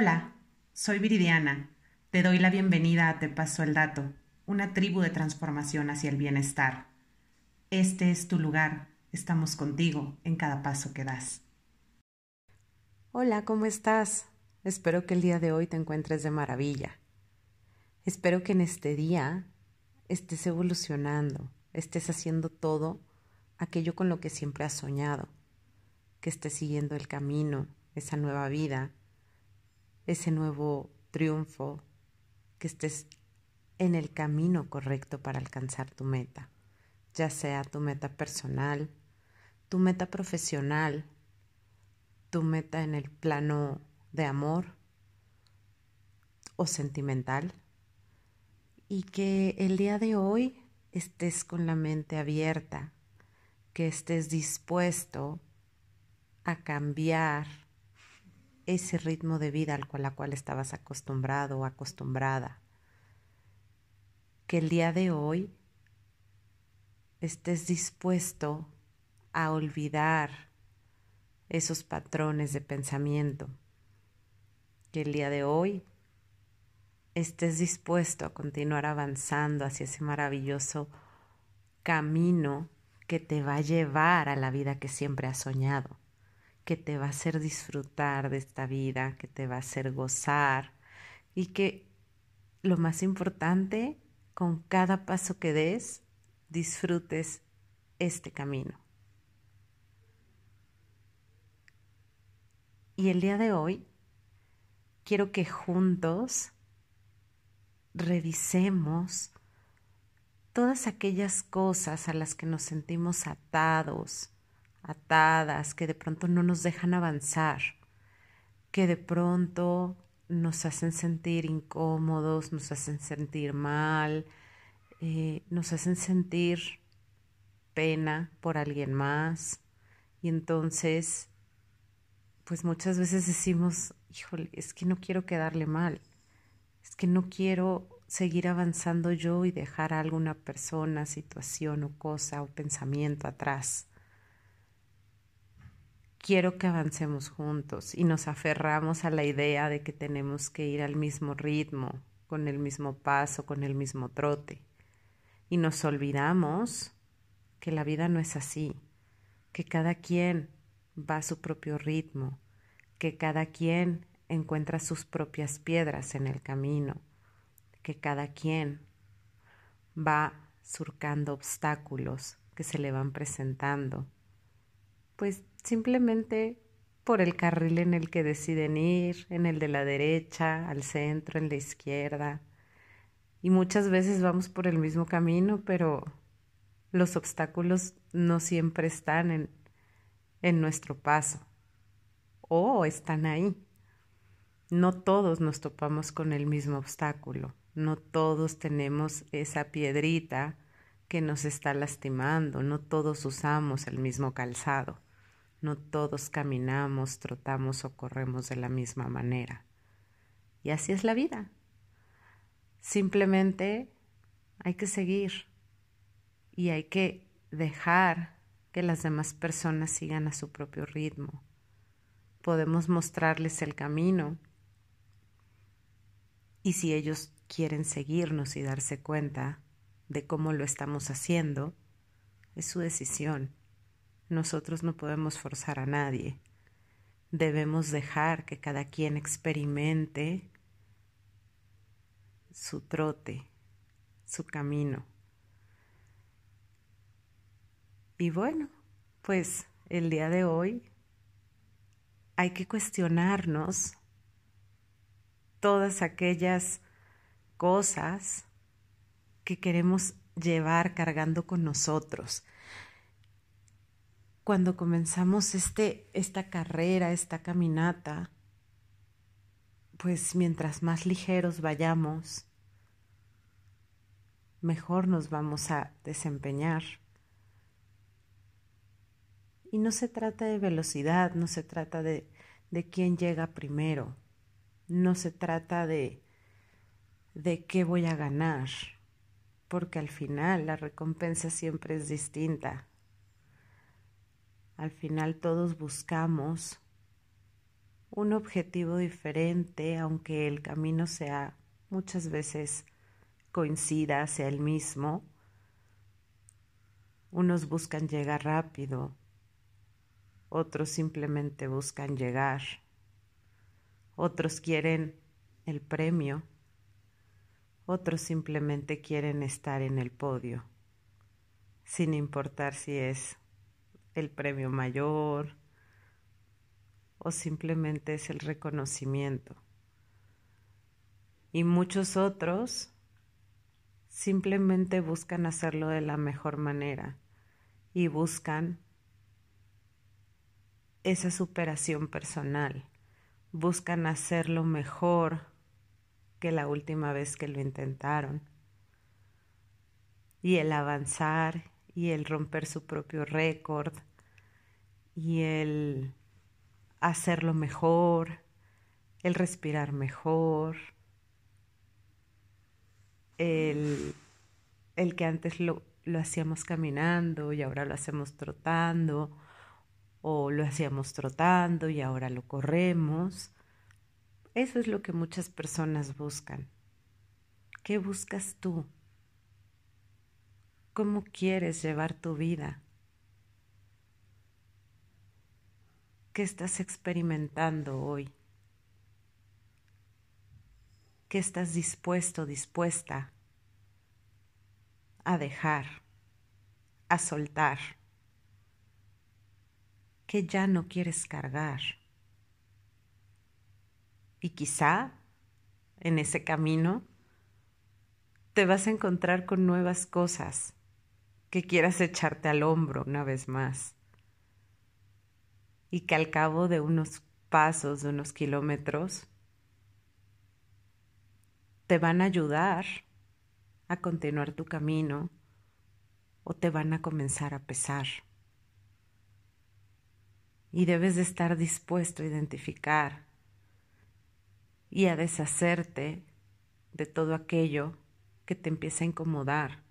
Hola, soy Viridiana. Te doy la bienvenida a Te Paso el Dato, una tribu de transformación hacia el bienestar. Este es tu lugar, estamos contigo en cada paso que das. Hola, ¿cómo estás? Espero que el día de hoy te encuentres de maravilla. Espero que en este día estés evolucionando, estés haciendo todo aquello con lo que siempre has soñado, que estés siguiendo el camino, esa nueva vida, ese nuevo triunfo, que estés en el camino correcto para alcanzar tu meta, ya sea tu meta personal, tu meta profesional, tu meta en el plano de amor o sentimental y que el día de hoy estés con la mente abierta, que estés dispuesto a cambiar ese ritmo de vida al cual, estabas acostumbrado o acostumbrada. Que el día de hoy estés dispuesto a olvidar esos patrones de pensamiento. Que el día de hoy estés dispuesto a continuar avanzando hacia ese maravilloso camino que te va a llevar a la vida que siempre has soñado que te va a hacer disfrutar de esta vida, que te va a hacer gozar y que lo más importante, con cada paso que des, disfrutes este camino. Y el día de hoy quiero que juntos revisemos todas aquellas cosas a las que nos sentimos atados, atadas, que de pronto no nos dejan avanzar, que de pronto nos hacen sentir incómodos, nos hacen sentir mal, eh, nos hacen sentir pena por alguien más. Y entonces, pues muchas veces decimos, híjole, es que no quiero quedarle mal, es que no quiero seguir avanzando yo y dejar a alguna persona, situación o cosa o pensamiento atrás quiero que avancemos juntos y nos aferramos a la idea de que tenemos que ir al mismo ritmo, con el mismo paso, con el mismo trote. Y nos olvidamos que la vida no es así, que cada quien va a su propio ritmo, que cada quien encuentra sus propias piedras en el camino, que cada quien va surcando obstáculos que se le van presentando pues simplemente por el carril en el que deciden ir, en el de la derecha, al centro, en la izquierda. Y muchas veces vamos por el mismo camino, pero los obstáculos no siempre están en, en nuestro paso o están ahí. No todos nos topamos con el mismo obstáculo, no todos tenemos esa piedrita que nos está lastimando, no todos usamos el mismo calzado. No todos caminamos, trotamos o corremos de la misma manera. Y así es la vida. Simplemente hay que seguir y hay que dejar que las demás personas sigan a su propio ritmo. Podemos mostrarles el camino y si ellos quieren seguirnos y darse cuenta de cómo lo estamos haciendo, es su decisión. Nosotros no podemos forzar a nadie. Debemos dejar que cada quien experimente su trote, su camino. Y bueno, pues el día de hoy hay que cuestionarnos todas aquellas cosas que queremos llevar cargando con nosotros, cuando comenzamos este, esta carrera, esta caminata, pues mientras más ligeros vayamos, mejor nos vamos a desempeñar. Y no se trata de velocidad, no se trata de, de quién llega primero, no se trata de, de qué voy a ganar, porque al final la recompensa siempre es distinta. Al final todos buscamos un objetivo diferente, aunque el camino sea muchas veces coincida, sea el mismo. Unos buscan llegar rápido, otros simplemente buscan llegar, otros quieren el premio, otros simplemente quieren estar en el podio, sin importar si es el premio mayor o simplemente es el reconocimiento. Y muchos otros simplemente buscan hacerlo de la mejor manera y buscan esa superación personal, buscan hacerlo mejor que la última vez que lo intentaron. Y el avanzar y el romper su propio récord y el hacerlo mejor, el respirar mejor, el, el que antes lo, lo hacíamos caminando y ahora lo hacemos trotando, o lo hacíamos trotando y ahora lo corremos. Eso es lo que muchas personas buscan. ¿Qué buscas tú? ¿Cómo quieres llevar tu vida? ¿Qué estás experimentando hoy? ¿Qué estás dispuesto, dispuesta a dejar, a soltar? ¿Qué ya no quieres cargar? Y quizá en ese camino te vas a encontrar con nuevas cosas que quieras echarte al hombro una vez más. Y que al cabo de unos pasos, de unos kilómetros, te van a ayudar a continuar tu camino o te van a comenzar a pesar. Y debes de estar dispuesto a identificar y a deshacerte de todo aquello que te empiece a incomodar,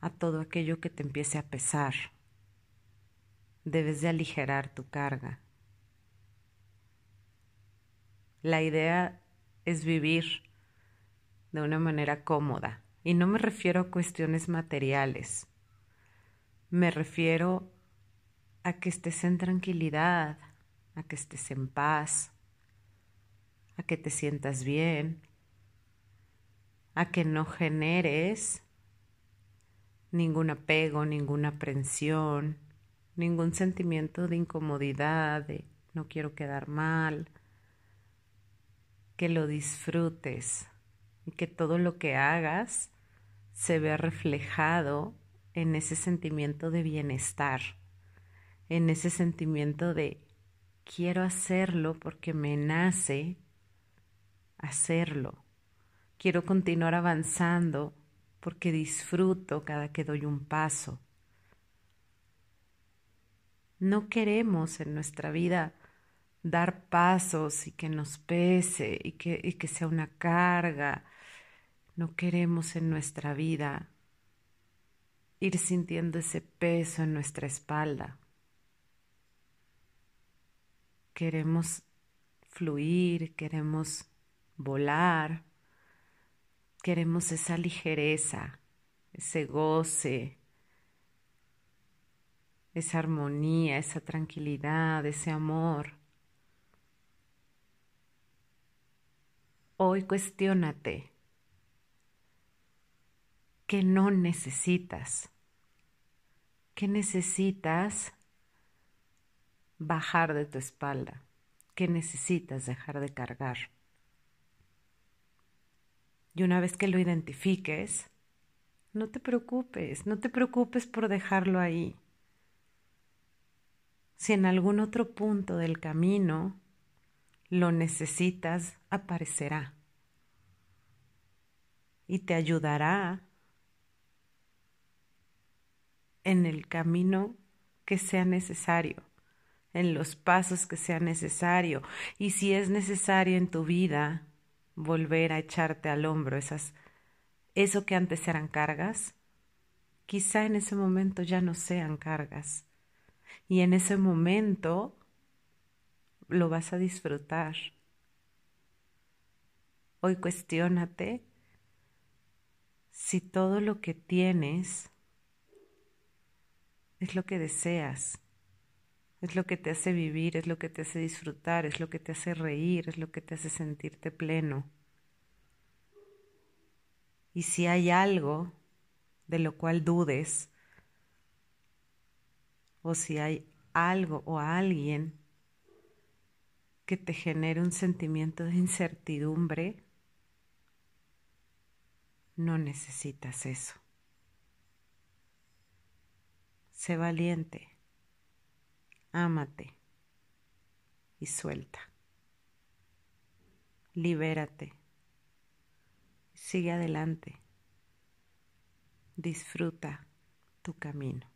a todo aquello que te empiece a pesar. Debes de aligerar tu carga. La idea es vivir de una manera cómoda. Y no me refiero a cuestiones materiales. Me refiero a que estés en tranquilidad, a que estés en paz, a que te sientas bien, a que no generes ningún apego, ninguna aprensión, ningún sentimiento de incomodidad, de no quiero quedar mal, que lo disfrutes y que todo lo que hagas se vea reflejado en ese sentimiento de bienestar, en ese sentimiento de quiero hacerlo porque me nace hacerlo. Quiero continuar avanzando porque disfruto cada que doy un paso. No queremos en nuestra vida dar pasos y que nos pese y que, y que sea una carga. No queremos en nuestra vida ir sintiendo ese peso en nuestra espalda. Queremos fluir, queremos volar, queremos esa ligereza, ese goce, esa armonía, esa tranquilidad, ese amor. Hoy cuestiónate que no necesitas, que necesitas bajar de tu espalda, que necesitas dejar de cargar. Y una vez que lo identifiques, no te preocupes, no te preocupes por dejarlo ahí. Si en algún otro punto del camino lo necesitas, aparecerá y te ayudará en el camino que sea necesario, en los pasos que sea necesario. Y si es necesario en tu vida volver a echarte al hombro esas eso que antes eran cargas, quizá en ese momento ya no sean cargas. Y en ese momento lo vas a disfrutar. Hoy cuestiónate si todo lo que tienes es lo que deseas, es lo que te hace vivir, es lo que te hace disfrutar, es lo que te hace reír, es lo que te hace sentirte pleno. Y si hay algo de lo cual dudes, o si hay algo o alguien que te genere un sentimiento de incertidumbre, no necesitas eso. Sé valiente, ámate y suelta. Libérate, sigue adelante, disfruta tu camino.